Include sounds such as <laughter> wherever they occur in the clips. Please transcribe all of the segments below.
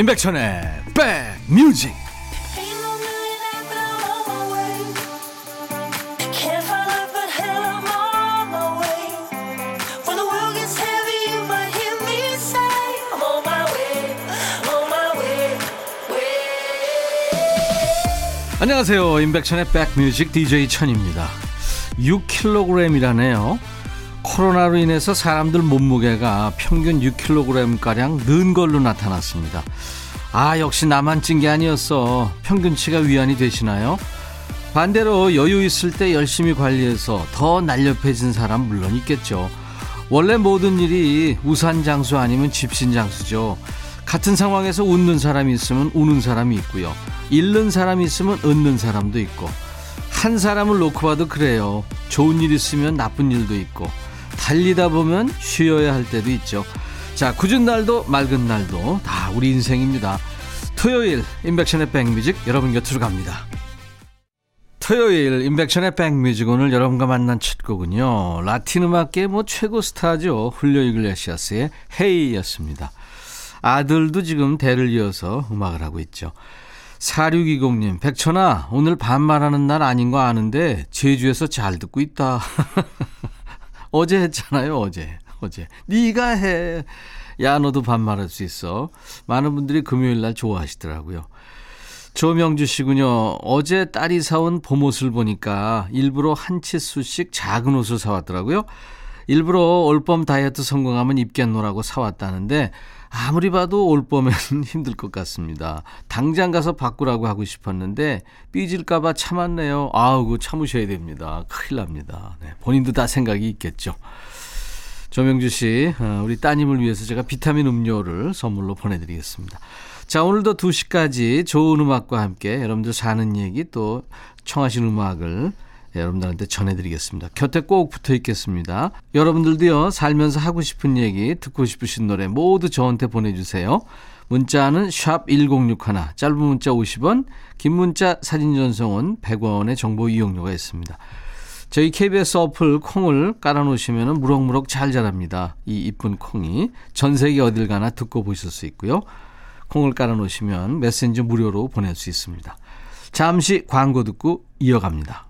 임백천의 백뮤직. 안녕하세요. 임백천의 백뮤직 DJ 천입니다. 6kg이라네요. 코로나로 인해서 사람들 몸무게가 평균 6kg가량 는 걸로 나타났습니다 아, 역시 나만 찐 게 아니었어. 평균치가 위안이 되시나요? 반대로 여유 있을 때 열심히 관리해서 더 날렵해진 사람 물론 있겠죠. 원래 모든 일이 우산 장수 아니면 집신 장수죠. 같은 상황에서 웃는 사람이 있으면 우는 사람이 있고요. 잃는 사람이 있으면 얻는 사람도 있고. 한 사람을 놓고 봐도 그래요. 좋은 일 있으면 나쁜 일도 있고. 달리다 보면 쉬어야 할 때도 있죠. 자, 굳은 날도 맑은 날도 다 우리 인생입니다. 토요일 인백션의 백뮤직 여러분 곁으로 갑니다. 토요일 인백션의 백뮤직 오늘 여러분과 만난 첫 곡은요. 라틴 음악계 뭐 최고 스타죠. 훌리오 이글레시아스의 헤이였습니다. 아들도 지금 대를 이어서 음악을 하고 있죠. 4620님, 백천아, 오늘 반말하는 날 아닌 거 아는데, 제주에서 잘 듣고 있다. <laughs> 어제 했잖아요, 어제. 어제. 네가 해. 야 너도 반말할 수 있어. 많은 분들이 금요일 날 좋아하시더라고요. 조명주 씨군요. 어제 딸이 사온 봄옷을 보니까 일부러 한 치수씩 작은 옷을 사왔더라고요. 일부러 올봄 다이어트 성공하면 입겠노라고 사왔다는데 아무리 봐도 올봄엔 <laughs> 힘들 것 같습니다. 당장 가서 바꾸라고 하고 싶었는데 삐질까봐 참았네요. 아우, 그 참으셔야 됩니다. 큰일 납니다. 네, 본인도 다 생각이 있겠죠. 조명주 씨, 어, 우리 따님을 위해서 제가 비타민 음료를 선물로 보내드리겠습니다. 자, 오늘도 2시까지 좋은 음악과 함께 여러분들 사는 얘기 또 청하신 음악을 여러분들한테 전해드리겠습니다. 곁에 꼭 붙어 있겠습니다. 여러분들도요, 살면서 하고 싶은 얘기, 듣고 싶으신 노래 모두 저한테 보내주세요. 문자는 샵 1061, 짧은 문자 50원, 긴 문자 사진 전송은 100원의 정보 이용료가 있습니다. 저희 KBS 어플 콩을 깔아놓으시면 무럭무럭 잘 자랍니다. 이 이쁜 콩이 전 세계 어딜 가나 듣고 보실 수 있고요. 콩을 깔아놓으시면 메신저 무료로 보낼 수 있습니다. 잠시 광고 듣고 이어갑니다.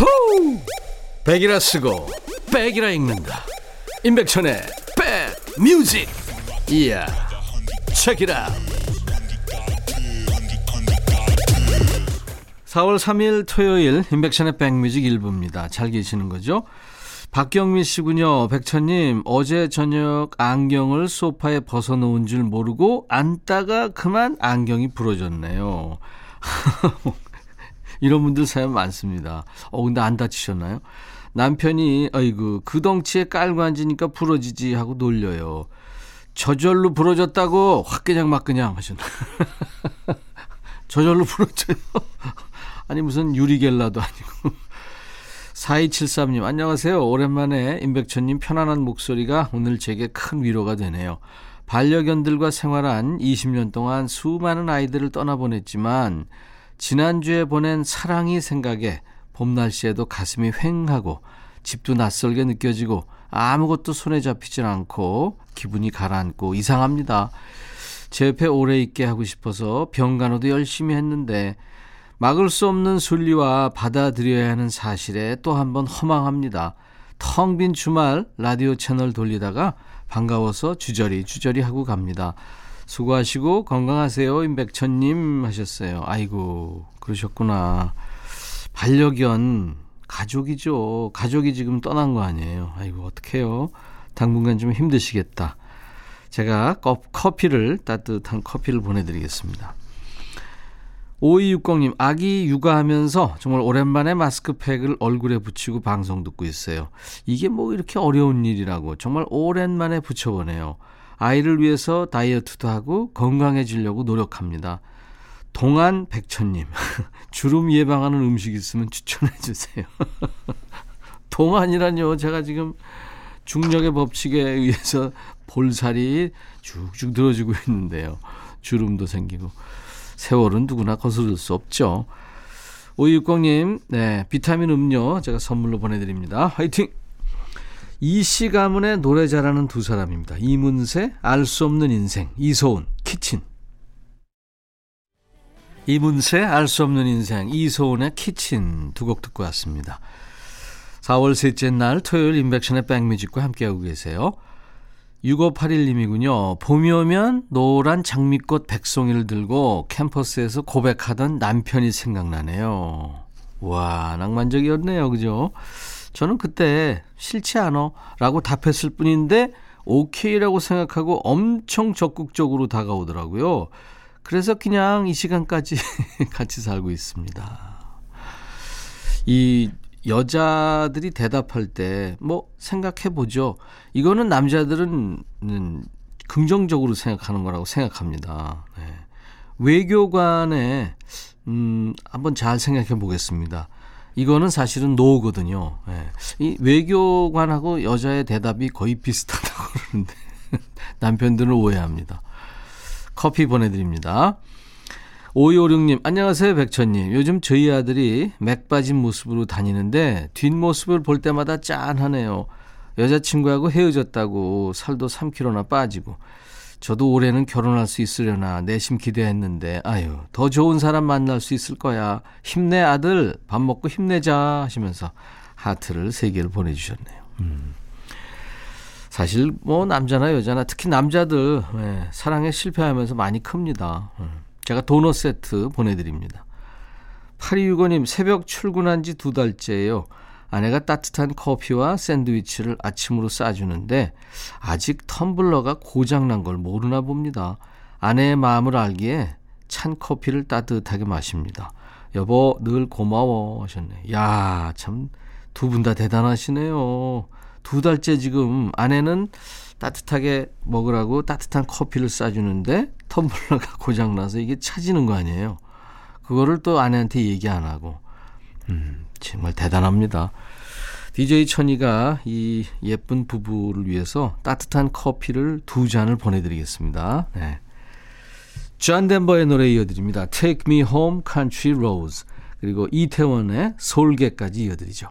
호우! 백이라 쓰고 백이라 읽는다. 임백천의 백 뮤직. 이야. 체키라 4월 3일 토요일 인백션의 백뮤직 일부입니다. 잘 계시는 거죠? 박경미 씨군요. 백천님, 어제 저녁 안경을 소파에 벗어놓은 줄 모르고 앉다가 그만 안경이 부러졌네요. <laughs> 이런 분들 사연 많습니다. 어, 근데 안 다치셨나요? 남편이, 아이고, 그 덩치에 깔고 앉으니까 부러지지 하고 놀려요. 저절로 부러졌다고 확 그냥 막 그냥 하셨나. 저절로 부러져요. <laughs> 아니 무슨 유리겔라도 아니고. <laughs> 4273님 안녕하세요. 오랜만에 임백천님 편안한 목소리가 오늘 제게 큰 위로가 되네요. 반려견들과 생활한 20년 동안 수많은 아이들을 떠나보냈지만 지난주에 보낸 사랑이 생각에 봄 날씨에도 가슴이 휑하고 집도 낯설게 느껴지고 아무것도 손에 잡히질 않고 기분이 가라앉고 이상합니다. 제 옆에 오래 있게 하고 싶어서 병간호도 열심히 했는데 막을 수 없는 순리와 받아들여야 하는 사실에 또 한 번 허망합니다. 텅 빈 주말 라디오 채널 돌리다가 반가워서 주저리 주저리 하고 갑니다. 수고하시고 건강하세요 임백천님 하셨어요. 아이고 그러셨구나. 반려견 가족이죠. 가족이 지금 떠난 거 아니에요. 아이고, 어떡해요. 당분간 좀 힘드시겠다. 제가 커피를, 따뜻한 커피를 보내드리겠습니다. 5260님, 아기 육아하면서 정말 오랜만에 마스크팩을 얼굴에 붙이고 방송 듣고 있어요. 이게 뭐 이렇게 어려운 일이라고 정말 오랜만에 붙여보네요. 아이를 위해서 다이어트도 하고 건강해지려고 노력합니다. 동안 백천님, <laughs> 주름 예방하는 음식 있으면 추천해 주세요. <laughs> 동안이라뇨. 제가 지금 중력의 법칙에 의해서 볼살이 쭉쭉 늘어지고 있는데요. 주름도 생기고. 세월은 누구나 거스를 수 없죠. 오육공님, 네, 비타민 음료 제가 선물로 보내드립니다. 화이팅! 이씨 가문의 노래 잘하는 두 사람입니다. 이문세, 알 수 없는 인생, 이소은, 키친. 이문세, 알 수 없는 인생, 이소은의 키친 두 곡 듣고 왔습니다. 4월 셋째 날 토요일 인백션의 백뮤직과 함께하고 계세요. 6581님이군요. 봄이 오면 노란 장미꽃 백송이를 들고 캠퍼스에서 고백하던 남편이 생각나네요. 와, 낭만적이었네요. 그죠? 저는 그때 싫지 않어 라고 답했을 뿐인데 오케이라고 생각하고 엄청 적극적으로 다가오더라고요. 그래서 그냥 이 시간까지 <laughs> 같이 살고 있습니다. 이 여자들이 대답할 때 뭐 생각해 보죠. 이거는 남자들은 음, 긍정적으로 생각하는 거라고 생각합니다. 네. 외교관에 음, 한번 잘 생각해 보겠습니다. 이거는 사실은 노거든요. 예. 이 외교관하고 여자의 대답이 거의 비슷하다고 <laughs> 그러는데 남편들은 오해합니다. 커피 보내드립니다. 5256님, 안녕하세요, 백천님. 요즘 저희 아들이 맥 빠진 모습으로 다니는데 뒷모습을 볼 때마다 짠하네요. 여자친구하고 헤어졌다고 살도 3kg나 빠지고 저도 올해는 결혼할 수 있으려나 내심 기대했는데 아유 더 좋은 사람 만날 수 있을 거야 힘내 아들 밥 먹고 힘내자 하시면서 하트를 세 개를 보내주셨네요. 음. 사실 뭐 남자나 여자나 특히 남자들 네, 사랑에 실패하면서 많이 큽니다. 음. 제가 도넛 세트 보내드립니다. 8265님 새벽 출근한 지 두 달째예요. 아내가 따뜻한 커피와 샌드위치를 아침으로 싸주는데 아직 텀블러가 고장난 걸 모르나 봅니다. 아내의 마음을 알기에 찬 커피를 따뜻하게 마십니다. 여보 늘 고마워 하셨네. 야, 참 두 분 다 대단하시네요. 두 달째 지금 아내는 따뜻하게 먹으라고 따뜻한 커피를 싸주는데 텀블러가 <laughs> 고장나서 이게 차지는 거 아니에요. 그거를 또 아내한테 얘기 안 하고. 음, 정말 대단합니다. DJ 천이가 이 예쁜 부부를 위해서 따뜻한 커피를 두 잔을 보내드리겠습니다. 네. 존 덴버의 노래 이어드립니다. Take Me Home Country Roads 그리고 이태원의 솔개까지 이어드리죠.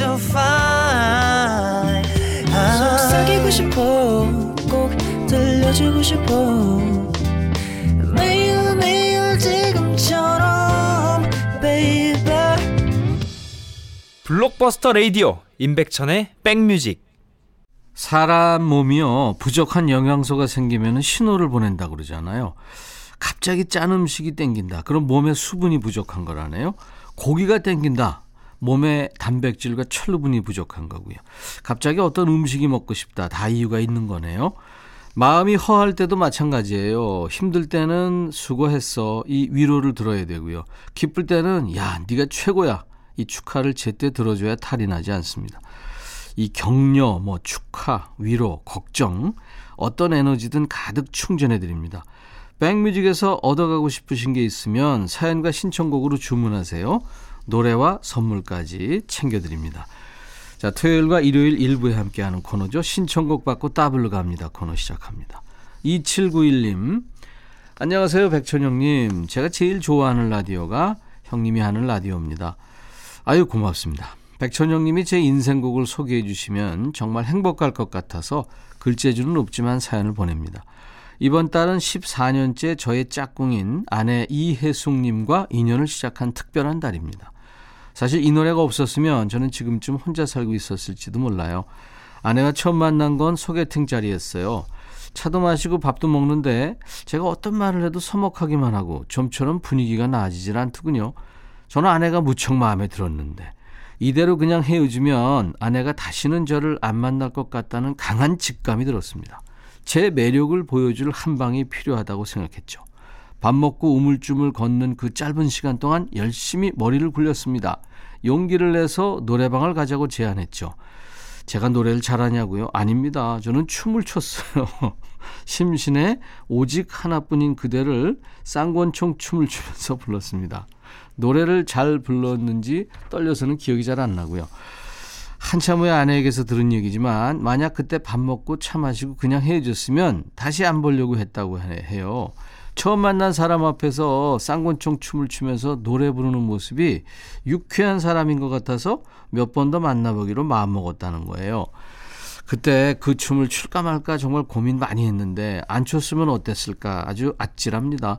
들려주고 싶어. 매우 지금처럼 baby. 블록버스터 레이디오 임백천의 백뮤직. 사람 몸이요 부족한 영양소가 생기면 신호를 보낸다고 그러잖아요. 갑자기 짠 음식이 땡긴다. 그럼 몸에 수분이 부족한 거라네요. 고기가 땡긴다. 몸에 단백질과 철분이 부족한 거고요. 갑자기 어떤 음식이 먹고 싶다. 다 이유가 있는 거네요 마음이 허할 때도 마찬가지예요. 힘들 때는 수고했어. 이 위로를 들어야 되고요. 기쁠 때는 야, 네가 최고야. 이 축하를 제때 들어줘야 탈이 나지 않습니다. 이 격려, 뭐 축하, 위로, 걱정 어떤 에너지든 가득 충전해 드립니다. 백뮤직에서 얻어가고 싶으신 게 있으면 사연과 신청곡으로 주문하세요. 노래와 선물까지 챙겨드립니다. 자, 토요일과 일요일 일부에 함께하는 코너죠. 신청곡 받고 따블로 갑니다. 코너 시작합니다. 2791님, 안녕하세요. 백천영님. 제가 제일 좋아하는 라디오가 형님이 하는 라디오입니다. 아유, 고맙습니다. 백천영님이 제 인생곡을 소개해 주시면 정말 행복할 것 같아서 글재주는 없지만 사연을 보냅니다. 이번 달은 14년째 저의 짝꿍인 아내 이혜숙님과 인연을 시작한 특별한 달입니다. 사실 이 노래가 없었으면 저는 지금쯤 혼자 살고 있었을지도 몰라요. 아내가 처음 만난 건 소개팅 자리였어요. 차도 마시고 밥도 먹는데 제가 어떤 말을 해도 서먹하기만 하고 좀처럼 분위기가 나아지질 않더군요. 저는 아내가 무척 마음에 들었는데 이대로 그냥 헤어지면 아내가 다시는 저를 안 만날 것 같다는 강한 직감이 들었습니다. 제 매력을 보여줄 한 방이 필요하다고 생각했죠. 밥 먹고 우물쭈물 걷는 그 짧은 시간 동안 열심히 머리를 굴렸습니다. 용기를 내서 노래방을 가자고 제안했죠. 제가 노래를 잘하냐고요? 아닙니다. 저는 춤을 췄어요. <laughs> 심신의 오직 하나뿐인 그대를 쌍권총 춤을 추면서 불렀습니다. 노래를 잘 불렀는지 떨려서는 기억이 잘 안 나고요. 한참 후에 아내에게서 들은 얘기지만 만약 그때 밥 먹고 차 마시고 그냥 헤어졌으면 다시 안 보려고 했다고 해요. 처음 만난 사람 앞에서 쌍권총 춤을 추면서 노래 부르는 모습이 유쾌한 사람인 것 같아서 몇 번 더 만나보기로 마음먹었다는 거예요. 그때 그 춤을 출까 말까 정말 고민 많이 했는데 안 췄으면 어땠을까 아주 아찔합니다.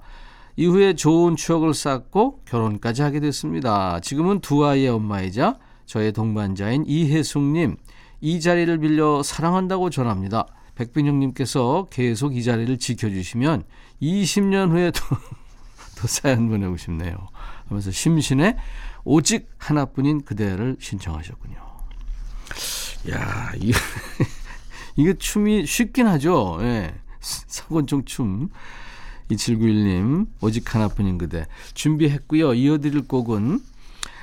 이후에 좋은 추억을 쌓고 결혼까지 하게 됐습니다. 지금은 두 아이의 엄마이자 저의 동반자인 이혜숙님, 이 자리를 빌려 사랑한다고 전합니다. 백빈영님께서 계속 이 자리를 지켜주시면 20년 후에도 더 사연 보내고 싶네요. 하면서 심신의 오직 하나뿐인 그대를 신청하셨군요. 야, 이거, <laughs> 이거 춤이 쉽긴 하죠. 예. 사건종 춤. 2791님, 오직 하나뿐인 그대. 준비했고요. 이어드릴 곡은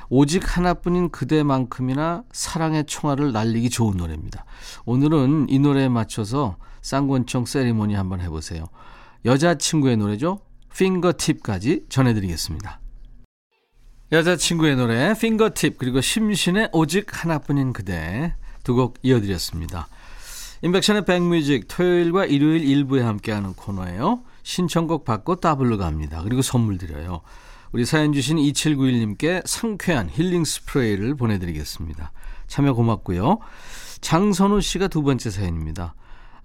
오직 하나뿐인 그대만큼이나 사랑의 총알을 날리기 좋은 노래입니다. 오늘은 이 노래에 맞춰서 쌍권총 세리머니 한번 해보세요. 여자친구의 노래죠. 핑거팁까지 전해드리겠습니다. 여자친구의 노래 핑거팁 그리고 심신의 오직 하나뿐인 그대 두 곡 이어드렸습니다. 인백션의 백뮤직 토요일과 일요일 일부에 함께하는 코너예요. 신청곡 받고 따블로 갑니다. 그리고 선물 드려요. 우리 사연 주신 2791님께 상쾌한 힐링 스프레이를 보내드리겠습니다. 참여 고맙고요. 장선우 씨가 두 번째 사연입니다.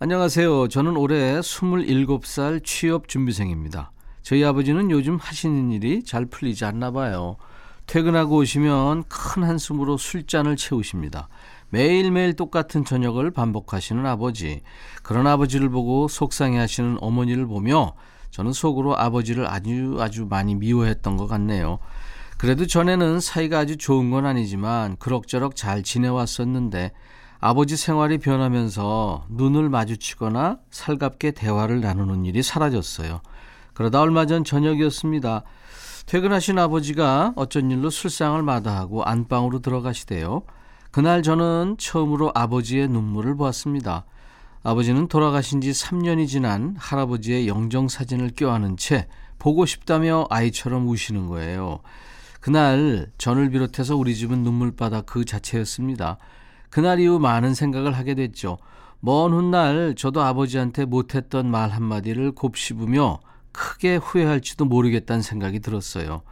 안녕하세요. 저는 올해 27살 취업 준비생입니다. 저희 아버지는 요즘 하시는 일이 잘 풀리지 않나 봐요. 퇴근하고 오시면 큰 한숨으로 술잔을 채우십니다. 매일매일 똑같은 저녁을 반복하시는 아버지. 그런 아버지를 보고 속상해 하시는 어머니를 보며 저는 속으로 아버지를 아주 아주 많이 미워했던 것 같네요. 그래도 전에는 사이가 아주 좋은 건 아니지만 그럭저럭 잘 지내왔었는데 아버지 생활이 변하면서 눈을 마주치거나 살갑게 대화를 나누는 일이 사라졌어요. 그러다 얼마 전 저녁이었습니다. 퇴근하신 아버지가 어쩐 일로 술상을 마다하고 안방으로 들어가시대요. 그날 저는 처음으로 아버지의 눈물을 보았습니다. 아버지는 돌아가신 지 3년이 지난 할아버지의 영정 사진을 껴안은 채 보고 싶다며 아이처럼 우시는 거예요. 그날 전을 비롯해서 우리 집은 눈물바다 그 자체였습니다. 그날 이후 많은 생각을 하게 됐죠. 먼 훗날 저도 아버지한테 못했던 말 한마디를 곱씹으며 크게 후회할지도 모르겠다는 생각이 들었어요.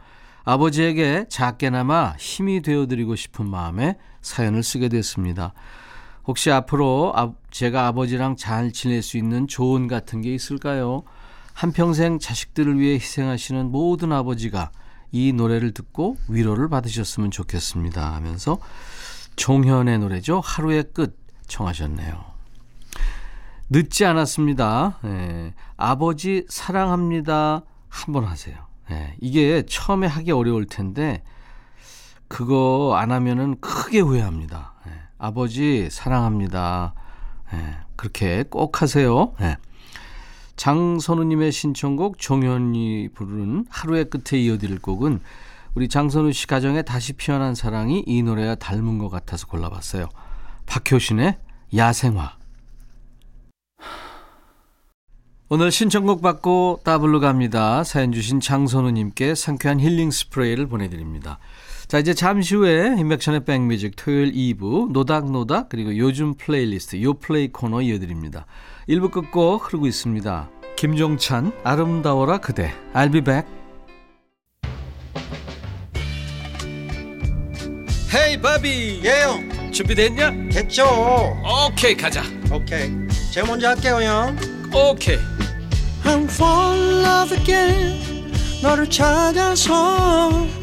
아버지에게 작게나마 힘이 되어드리고 싶은 마음에 사연을 쓰게 됐습니다. 혹시 앞으로 제가 아버지랑 잘 지낼 수 있는 조언 같은 게 있을까요? 한평생 자식들을 위해 희생하시는 모든 아버지가 이 노래를 듣고 위로를 받으셨으면 좋겠습니다 하면서 종현의 노래죠. 하루의 끝 청하셨네요. 늦지 않았습니다. 네. 아버지 사랑합니다. 한번 하세요. 네. 이게 처음에 하기 어려울 텐데 그거 안 하면은 크게 후회합니다. 네. 아버지 사랑합니다. 네, 그렇게 꼭 하세요. 네. 장선우님의 신청곡 종현이 부르는 하루의 끝에 이어드릴 곡은 우리 장선우 씨 가정에 다시 피어난 사랑이 이 노래와 닮은 것 같아서 골라봤어요. 박효신의 야생화. 오늘 신청곡 받고 따블로 갑니다. 사연 주신 장선우님께 상쾌한 힐링 스프레이를 보내드립니다. 자, 이제 잠시 후에 임백천의 백뮤직 토요일 2부 노닥노닥 그리고 요즘 플레이리스트 요플레이 코너 이어드립니다. 1부 끝곡 흐르고 있습니다. 김종찬 아름다워라 그대. I'll be back. 헤이 바비 예영. 준비됐냐? 됐죠. 오케이 가자. 오케이. 제가 먼저 할게요 형. 오케이. I'm fall in love again. 너를 찾아서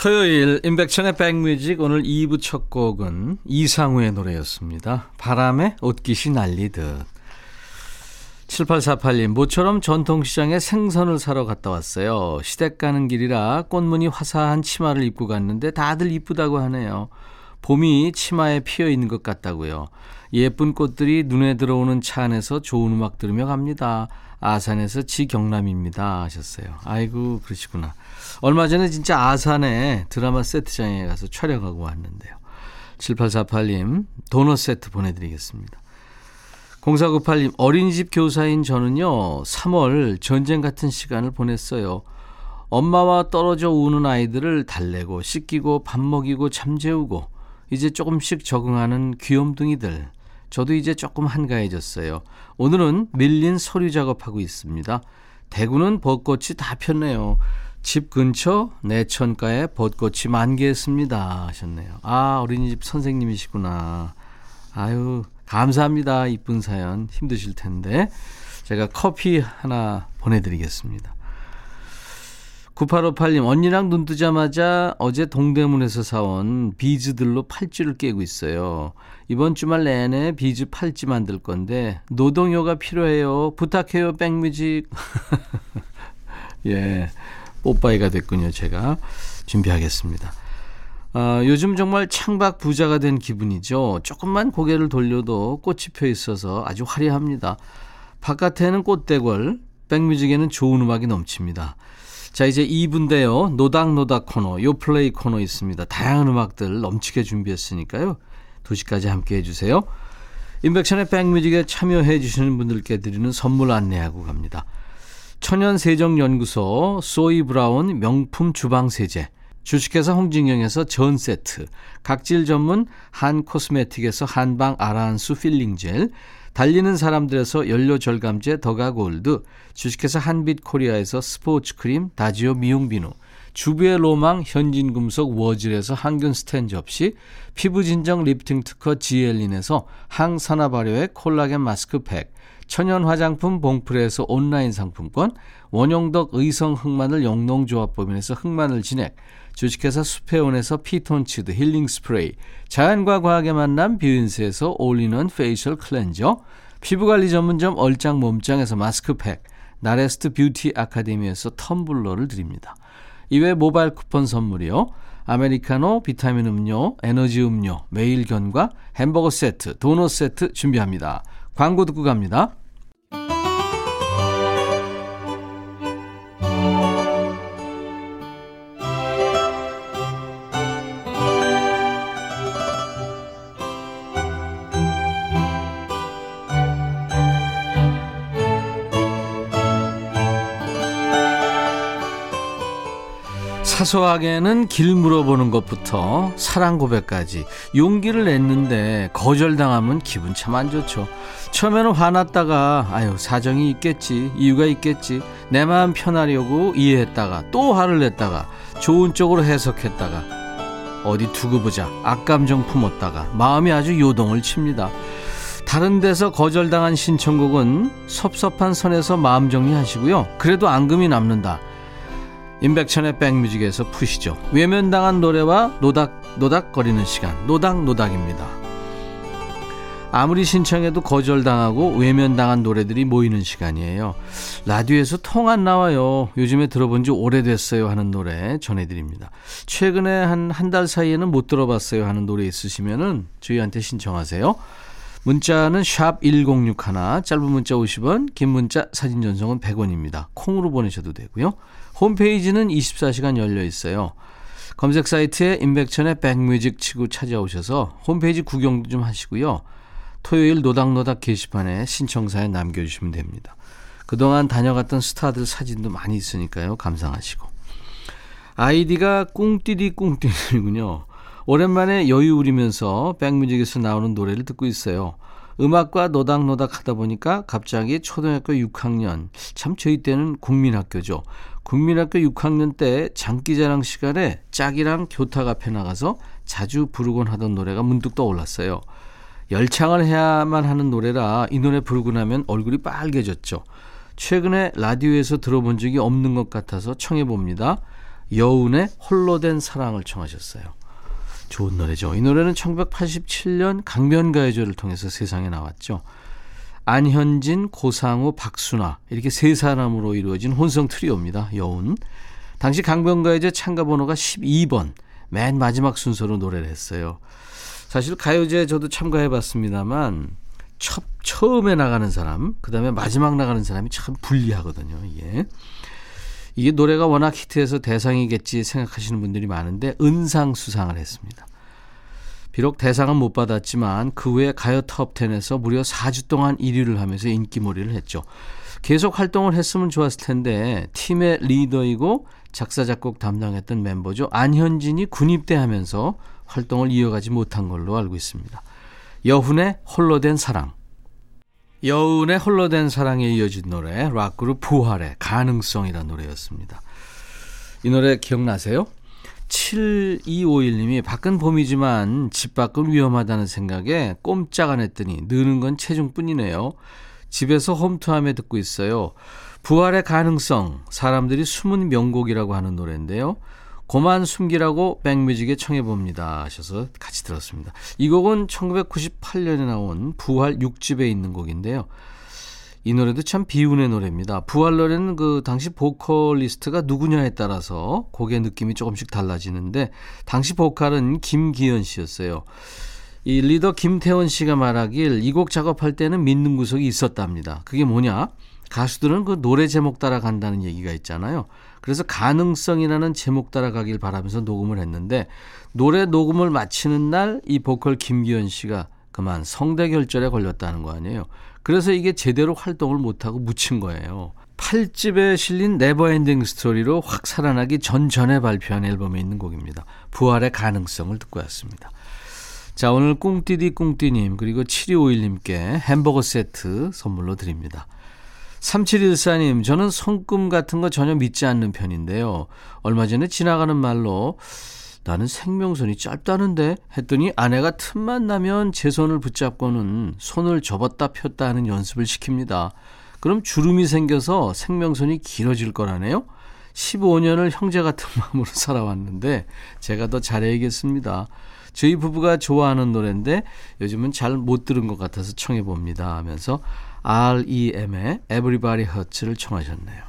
토요일 인백천의 백뮤직 오늘 2부 첫 곡은 이상우의 노래였습니다. 바람에 옷깃이 날리듯. 7848님, 모처럼 전통시장에 생선을 사러 갔다 왔어요. 시댁 가는 길이라 꽃무늬 화사한 치마를 입고 갔는데 다들 이쁘다고 하네요. 봄이 치마에 피어 있는 것 같다고요. 예쁜 꽃들이 눈에 들어오는 차 안에서 좋은 음악 들으며 갑니다. 아산에서 지경남입니다. 하셨어요. 아이고, 그러시구나. 얼마 전에 진짜 아산에 드라마 세트장에 가서 촬영하고 왔는데요. 7848님, 도넛 세트 보내드리겠습니다. 0498님, 어린이집 교사인 저는요, 3월 전쟁 같은 시간을 보냈어요. 엄마와 떨어져 우는 아이들을 달래고, 씻기고, 밥 먹이고, 잠재우고, 이제 조금씩 적응하는 귀염둥이들. 저도 이제 조금 한가해졌어요. 오늘은 밀린 서류 작업하고 있습니다. 대구는 벚꽃이 다 폈네요. 집 근처 내천가에 벚꽃이 만개했습니다. 하셨네요. 아, 어린이집 선생님이시구나. 아유, 감사합니다. 이쁜 사연. 힘드실 텐데. 제가 커피 하나 보내드리겠습니다. 9858님, 언니랑 눈 뜨자마자 어제 동대문에서 사온 비즈들로 팔찌를 깨고 있어요. 이번 주말 내내 비즈 팔찌 만들 건데, 노동요가 필요해요. 부탁해요, 백뮤직. <laughs> 예. 뽀빠이가 됐군요, 제가. 준비하겠습니다. 아, 요즘 정말 창밖 부자가 된 기분이죠. 조금만 고개를 돌려도 꽃이 펴 있어서 아주 화려합니다. 바깥에는 꽃대궐, 백뮤직에는 좋은 음악이 넘칩니다. 자, 이제 2부인데요. 노닥노닥 코너, 요플레이 코너 있습니다. 다양한 음악들 넘치게 준비했으니까요. 2시까지 함께 해주세요. 인백션의 백뮤직에 참여해 주시는 분들께 드리는 선물 안내하고 갑니다. 천연세정연구소 소이 브라운 명품 주방세제 주식회사 홍진경에서 전 세트 각질 전문 한 코스메틱에서 한방 아라한수 필링젤 달리는 사람들에서 연료 절감제 더가골드 주식회사 한빛코리아에서 스포츠 크림 다지오 미용비누 주부의 로망 현진금속 워즐에서 항균 스텐 접시 피부진정 리프팅 특허 지엘린에서 항산화 발효의 콜라겐 마스크팩 천연 화장품 봉프레에서 온라인 상품권, 원용덕 의성 흑마늘 영농조합법인에서 흑마늘 진액, 주식회사 수페온에서 피톤치드 힐링 스프레이, 자연과 과학의 만남 뷰인스에서 올리는 페이셜 클렌저, 피부관리 전문점 얼짱 몸짱에서 마스크팩, 나레스트 뷰티 아카데미에서 텀블러를 드립니다. 이외 모바일 쿠폰 선물이요. 아메리카노, 비타민 음료, 에너지 음료, 매일견과 햄버거 세트, 도넛 세트 준비합니다. 광고 듣고 갑니다. 사소하게는 길 물어보는 것부터 사랑 고백까지 용기를 냈는데 거절당하면 기분 참 안 좋죠. 처음에는 화났다가 아유 사정이 있겠지 이유가 있겠지 내 마음 편하려고 이해했다가 또 화를 냈다가 좋은 쪽으로 해석했다가 어디 두고 보자 악감정 품었다가 마음이 아주 요동을 칩니다. 다른 데서 거절당한 신청곡은 섭섭한 선에서 마음 정리하시고요. 그래도 앙금이 남는다. 임백천의 백뮤직에서 푸시죠. 외면당한 노래와 노닥 노닥거리는 시간, 노닥노닥입니다. 아무리 신청해도 거절당하고 외면당한 노래들이 모이는 시간이에요. 라디오에서 통 안 나와요. 요즘에 들어본 지 오래됐어요 하는 노래 전해드립니다. 최근에 한 한 달 사이에는 못 들어봤어요 하는 노래 있으시면은 저희한테 신청하세요. 문자는 샵 1061, 짧은 문자 50원, 긴 문자 사진 전송은 100원입니다. 콩으로 보내셔도 되고요. 홈페이지는 24시간 열려 있어요. 검색 사이트에 임백천의 백뮤직 치고 찾아오셔서 홈페이지 구경도 좀 하시고요. 토요일 노닥노닥 게시판에 신청사에 남겨주시면 됩니다. 그동안 다녀갔던 스타들 사진도 많이 있으니까요. 감상하시고. 아이디가 꿍띠디 꿍띠디군요. 오랜만에 여유 부리면서 백뮤직에서 나오는 노래를 듣고 있어요. 음악과 노닥노닥 하다 보니까 갑자기 초등학교 6학년, 참 저희 때는 국민학교죠. 국민학교 6학년 때 장기자랑 시간에 짝이랑 교탁 앞에 나가서 자주 부르곤 하던 노래가 문득 떠올랐어요. 열창을 해야만 하는 노래라 이 노래 부르고 나면 얼굴이 빨개졌죠. 최근에 라디오에서 들어본 적이 없는 것 같아서 청해 봅니다. 여운의 홀로 된 사랑을 청하셨어요. 좋은 노래죠. 이 노래는 1987년 강변가요제를 통해서 세상에 나왔죠. 안현진, 고상우, 박순아 이렇게 세 사람으로 이루어진 혼성 트리오입니다. 여운. 당시 강변가요제 참가 번호가 12번. 맨 마지막 순서로 노래를 했어요. 사실 가요제 저도 참가해 봤습니다만 첫 처음에 나가는 사람, 그다음에 마지막 나가는 사람이 참 불리하거든요. 이게. 이게 노래가 워낙 히트해서 대상이겠지 생각하시는 분들이 많은데 은상 수상을 했습니다. 비록 대상은 못 받았지만 그 후에 가요 톱10에서 무려 4주 동안 1위를 하면서 인기몰이를 했죠. 계속 활동을 했으면 좋았을 텐데 팀의 리더이고 작사 작곡 담당했던 멤버죠. 안현진이 군입대하면서 활동을 이어가지 못한 걸로 알고 있습니다. 여훈의 홀로 된 사랑. 여운의 홀로 된 사랑에 이어진 노래 락그룹 부활의 가능성이라는 노래였습니다. 이 노래 기억나세요? 7251님이 밖은 봄이지만 집 밖은 위험하다는 생각에 꼼짝 안 했더니 느는 건 체중뿐이네요. 집에서 홈투함에 듣고 있어요. 부활의 가능성, 사람들이 숨은 명곡이라고 하는 노래인데요. 고만 숨기라고 백뮤직에 청해봅니다 하셔서 같이 들었습니다. 이 곡은 1998년에 나온 부활 6집에 있는 곡인데요. 이 노래도 참 비운의 노래입니다. 부활 노래는 그 당시 보컬리스트가 누구냐에 따라서 곡의 느낌이 조금씩 달라지는데 당시 보컬은 김기현 씨였어요. 이 리더 김태원 씨가 말하길 이 곡 작업할 때는 믿는 구석이 있었답니다. 그게 뭐냐? 가수들은 그 노래 제목 따라간다는 얘기가 있잖아요. 그래서 가능성이라는 제목 따라가길 바라면서 녹음을 했는데 노래 녹음을 마치는 날 이 보컬 김기연 씨가 그만 성대결절에 걸렸다는 거 아니에요. 그래서 이게 제대로 활동을 못하고 묻힌 거예요. 8집에 실린 Never Ending Story로 확 살아나기 전전에 발표한 앨범에 있는 곡입니다. 부활의 가능성을 듣고 왔습니다. 자, 오늘 꿍띠디 꿍띠님 그리고 7251님께 햄버거 세트 선물로 드립니다. 3714님, 저는 손금 같은 거 전혀 믿지 않는 편인데요. 얼마 전에 지나가는 말로 나는 생명선이 짧다는데 했더니 아내가 틈만 나면 제 손을 붙잡고는 손을 접었다 폈다 하는 연습을 시킵니다. 그럼 주름이 생겨서 생명선이 길어질 거라네요? 15년을 형제 같은 <laughs> 마음으로 살아왔는데 제가 더 잘해야겠습니다. 저희 부부가 좋아하는 노래인데 요즘은 잘 못 들은 것 같아서 청해 봅니다 하면서 REM의 Everybody Hurts를 청하셨네요.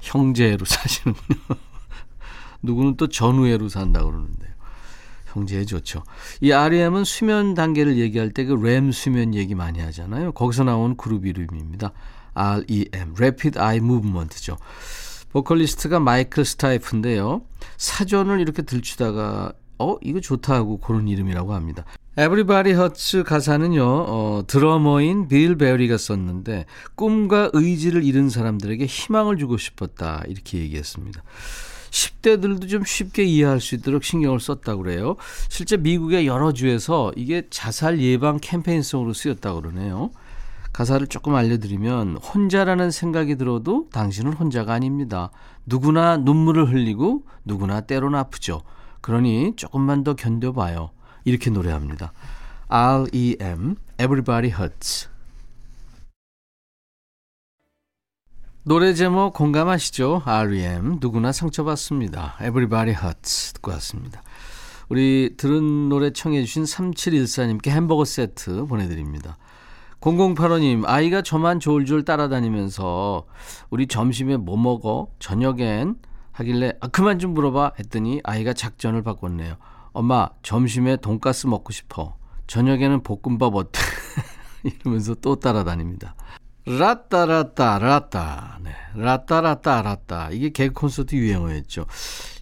형제로 사시는군요. <laughs> 누구는 또 전우애로 산다고 그러는데요. 형제에 좋죠. 이 REM은 수면 단계를 얘기할 때그램 수면 얘기 많이 하잖아요. 거기서 나온 그룹 이름입니다. REM, Rapid Eye Movement죠. 보컬리스트가 마이클 스타이프인데요. 사전을 이렇게 들추다가 어 이거 좋다 하고 그런 이름이라고 합니다. Everybody Hurts 가사는요, 어, 드러머인 빌 베어리가 썼는데, 꿈과 의지를 잃은 사람들에게 희망을 주고 싶었다. 이렇게 얘기했습니다. 10대들도 좀 쉽게 이해할 수 있도록 신경을 썼다고 그래요. 실제 미국의 여러 주에서 이게 자살 예방 캠페인성으로 쓰였다고 그러네요. 가사를 조금 알려드리면, 혼자라는 생각이 들어도 당신은 혼자가 아닙니다. 누구나 눈물을 흘리고 누구나 때론 아프죠. 그러니 조금만 더 견뎌봐요. 이렇게 노래합니다. REM, Everybody Hurts. 노래 제목 공감하시죠? REM, 누구나 상처받습니다. Everybody Hurts 듣고 왔습니다. 우리 들은 노래 청해 주신 3714님께 햄버거 세트 보내드립니다. 0085님, 아이가 저만 졸졸 따라다니면서 우리 점심에 뭐 먹어? 저녁엔? 하길래 아, 그만 좀 물어봐 했더니 아이가 작전을 바꿨네요. 엄마 점심에 돈가스 먹고 싶어. 저녁에는 볶음밥 어때? <laughs> 이러면서 또 따라다닙니다. 라따라따 라따 네. 라따라따 라따 이게 개그 콘서트 유행어였죠.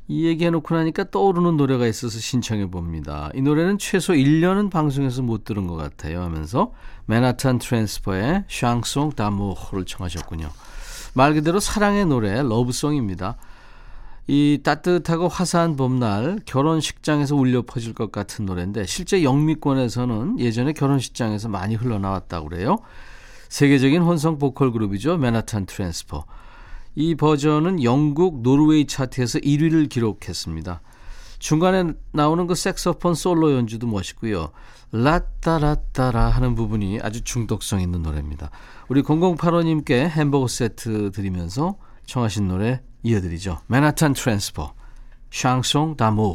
이 얘기 해놓고 나니까 떠오르는 노래가 있어서 신청해 봅니다. 이 노래는 최소 1년은 방송에서 못 들은 것 같아요 하면서 맨하탄 트랜스퍼의 Chanson d'Amour를 청하셨군요. 말 그대로 사랑의 노래 love song입니다. 이 따뜻하고 화사한 봄날 결혼식장에서 울려 퍼질 것 같은 노래인데 실제 영미권에서는 예전에 결혼식장에서 많이 흘러나왔다고 그래요. 세계적인 혼성 보컬 그룹이죠. 맨하탄 트랜스퍼. 이 버전은 영국 노르웨이 차트에서 1위를 기록했습니다. 중간에 나오는 그 색소폰 솔로 연주도 멋있고요. 라따라따라 하는 부분이 아주 중독성 있는 노래입니다. 우리 0085님께 햄버거 세트 드리면서 청하신 노래 이어드리죠. 맨하탄 트랜스퍼 Chanson d'Amour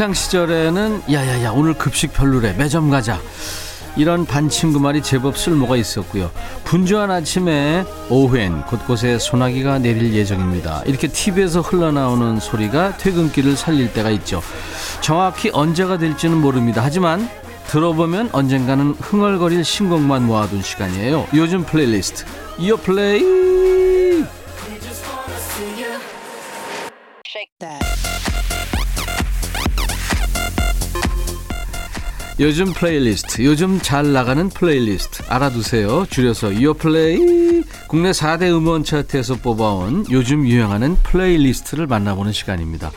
학창 시절에는 야야야 오늘 급식 별로래 매점 가자. 이런 반 친구 말이 제법 쓸모가 있었고요. 분주한 아침에 오후엔 곳곳에 소나기가 내릴 예정입니다. 이렇게 TV에서 흘러나오는 소리가 퇴근길을 살릴 때가 있죠. 정확히 언제가 될지는 모릅니다. 하지만 들어보면 언젠가는 흥얼거릴 신곡만 모아둔 시간이에요. 요즘 플레이리스트 이어 플레이 요즘 플레이리스트, 요즘 잘 나가는 플레이리스트 알아두세요. 줄여서 요플레이. 국내 4대 음원 차트에서 뽑아온 요즘 유행하는 playlist를 만나보는 시간입니다.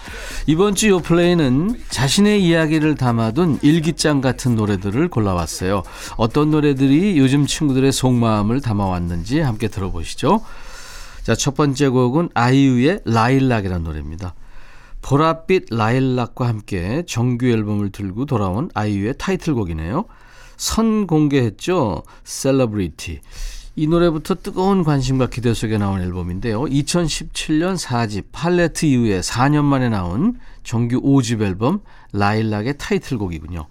이번 주 요플레이는 자신의 이야기를 담아둔 일기장 같은 노래들을 골라왔어요. 어떤 노래들이 요즘 친구들의 속마음을 담아왔는지 함께 들어보시죠. 자, 첫 번째 곡은 아이유의 라일락이라는 노래입니다. 보랏빛 라일락과 함께 정규 앨범을 들고 돌아온 아이유의 타이틀곡이네요. 선 공개했죠. 셀러브리티. 이 노래부터 뜨거운 관심과 기대 속에 나온 앨범인데요. 2017년 4집 팔레트 이후에 4년 만에 나온 정규 5집 앨범 라일락의 타이틀곡이군요.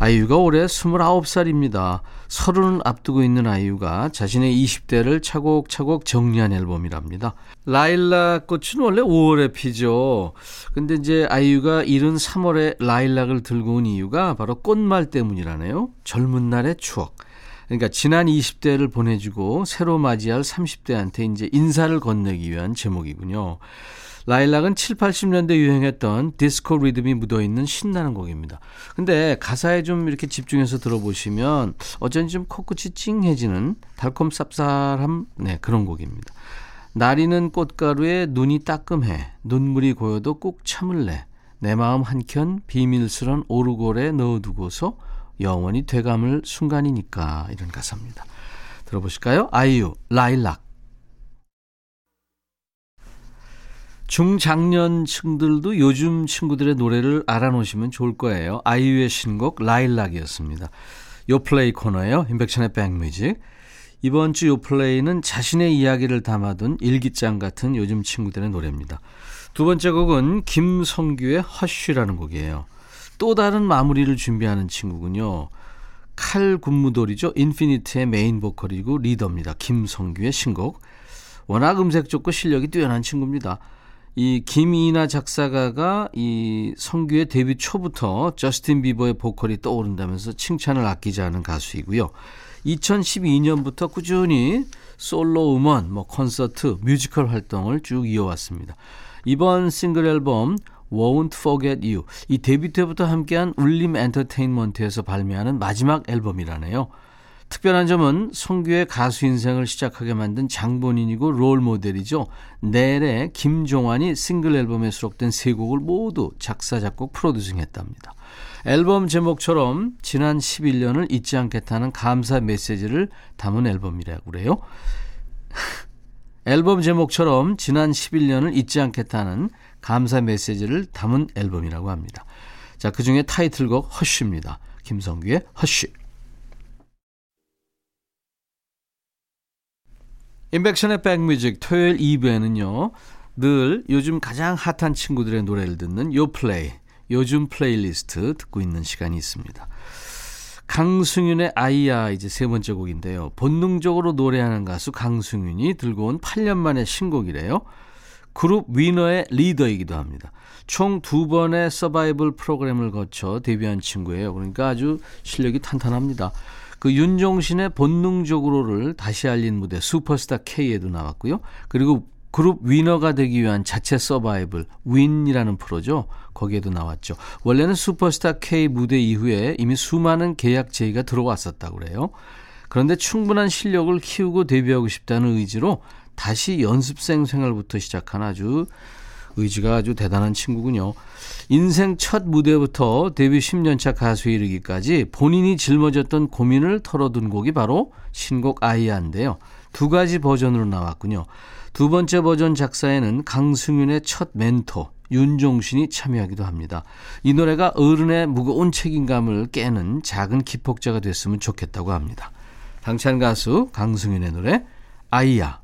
아이유가 올해 29살입니다. 서른을 앞두고 있는 아이유가 자신의 20대를 차곡차곡 정리한 앨범이랍니다. 라일락 꽃은 원래 5월에 피죠. 근데 이제 아이유가 이른 3월에 라일락을 들고 온 이유가 바로 꽃말 때문이라네요. 젊은 날의 추억. 그러니까 지난 20대를 보내주고 새로 맞이할 30대한테 이제 인사를 건네기 위한 제목이군요. 라일락은 7, 80년대 유행했던 디스코 리듬이 묻어있는 신나는 곡입니다. 근데 가사에 좀 이렇게 집중해서 들어보시면 어쩐지 좀 코끝이 찡해지는 달콤 쌉쌀한 네, 그런 곡입니다. 나리는 꽃가루에 눈이 따끔해 눈물이 고여도 꾹 참을래 내 마음 한켠 비밀스런 오르골에 넣어두고서 영원히 돼감을 순간이니까 이런 가사입니다. 들어보실까요? 아이유 라일락 중장년층들도 요즘 친구들의 노래를 알아놓으시면 좋을 거예요. 아이유의 신곡 라일락이었습니다. 요플레이 코너예요. 인백션의 백뮤직. 이번 주 요플레이는 자신의 이야기를 담아둔 일기장 같은 요즘 친구들의 노래입니다. 두 번째 곡은 김성규의 Hush라는 곡이에요. 또 다른 마무리를 준비하는 친구군요. 칼 군무돌이죠. 인피니트의 메인 보컬이고 리더입니다. 김성규의 신곡. 워낙 음색 좋고 실력이 뛰어난 친구입니다. 이 김이나 작사가가 이 성규의 데뷔 초부터 저스틴 비버의 보컬이 떠오른다면서 칭찬을 아끼지 않은 가수이고요. 2012년부터 꾸준히 솔로 음원, 뭐 콘서트, 뮤지컬 활동을 쭉 이어왔습니다. 이번 싱글 앨범 Won't Forget You 이 데뷔 때부터 함께한 울림 엔터테인먼트에서 발매하는 마지막 앨범이라네요. 특별한 점은 성규의 가수 인생을 시작하게 만든 장본인이고 롤 모델이죠. 넬의 김종완이 싱글 앨범에 수록된 세 곡을 모두 작사, 작곡, 프로듀싱 했답니다. 앨범 제목처럼 지난 11년을 잊지 않겠다는 감사 메시지를 담은 앨범이라고 그래요. <laughs> 앨범 제목처럼 지난 11년을 잊지 않겠다는 감사 메시지를 담은 앨범이라고 합니다. 자, 그 중에 타이틀곡 Hush입니다. 김성규의 Hush. 인백션의 백뮤직 토요일 2부에는요. 늘 요즘 가장 핫한 친구들의 노래를 듣는 요플레이, 요즘 플레이리스트 듣고 있는 시간이 있습니다. 강승윤의 아이야 이제 세 번째 곡인데요. 본능적으로 노래하는 가수 강승윤이 들고 온 8년 만의 신곡이래요. 그룹 위너의 리더이기도 합니다. 총 두 번의 서바이벌 프로그램을 거쳐 데뷔한 친구예요. 그러니까 아주 실력이 탄탄합니다. 그 윤종신의 본능적으로를 다시 알린 무대 슈퍼스타 K에도 나왔고요. 그리고 그룹 위너가 되기 위한 자체 서바이벌 WIN이라는 프로죠. 거기에도 나왔죠. 원래는 슈퍼스타 K 무대 이후에 이미 수많은 계약 제의가 들어왔었다고 그래요. 그런데 충분한 실력을 키우고 데뷔하고 싶다는 의지로 다시 연습생 생활부터 시작한 아주 의지가 아주 대단한 친구군요. 인생 첫 무대부터 데뷔 10년차 가수에 이르기까지 본인이 짊어졌던 고민을 털어둔 곡이 바로 신곡 아이야인데요. 두 가지 버전으로 나왔군요. 두 번째 버전 작사에는 강승윤의 첫 멘토 윤종신이 참여하기도 합니다. 이 노래가 어른의 무거운 책임감을 깨는 작은 기폭제가 됐으면 좋겠다고 합니다. 당찬 가수 강승윤의 노래 아이야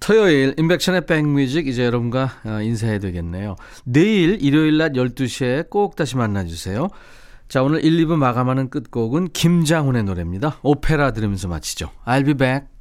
토요일 인백션의 백뮤직 이제 여러분과 어, 인사해야 되겠네요. 내일 일요일 낮 12시에 꼭 다시 만나주세요. 자 오늘 1, 2부 마감하는 끝곡은 김장훈의 노래입니다. 오페라 들으면서 마치죠. I'll be back.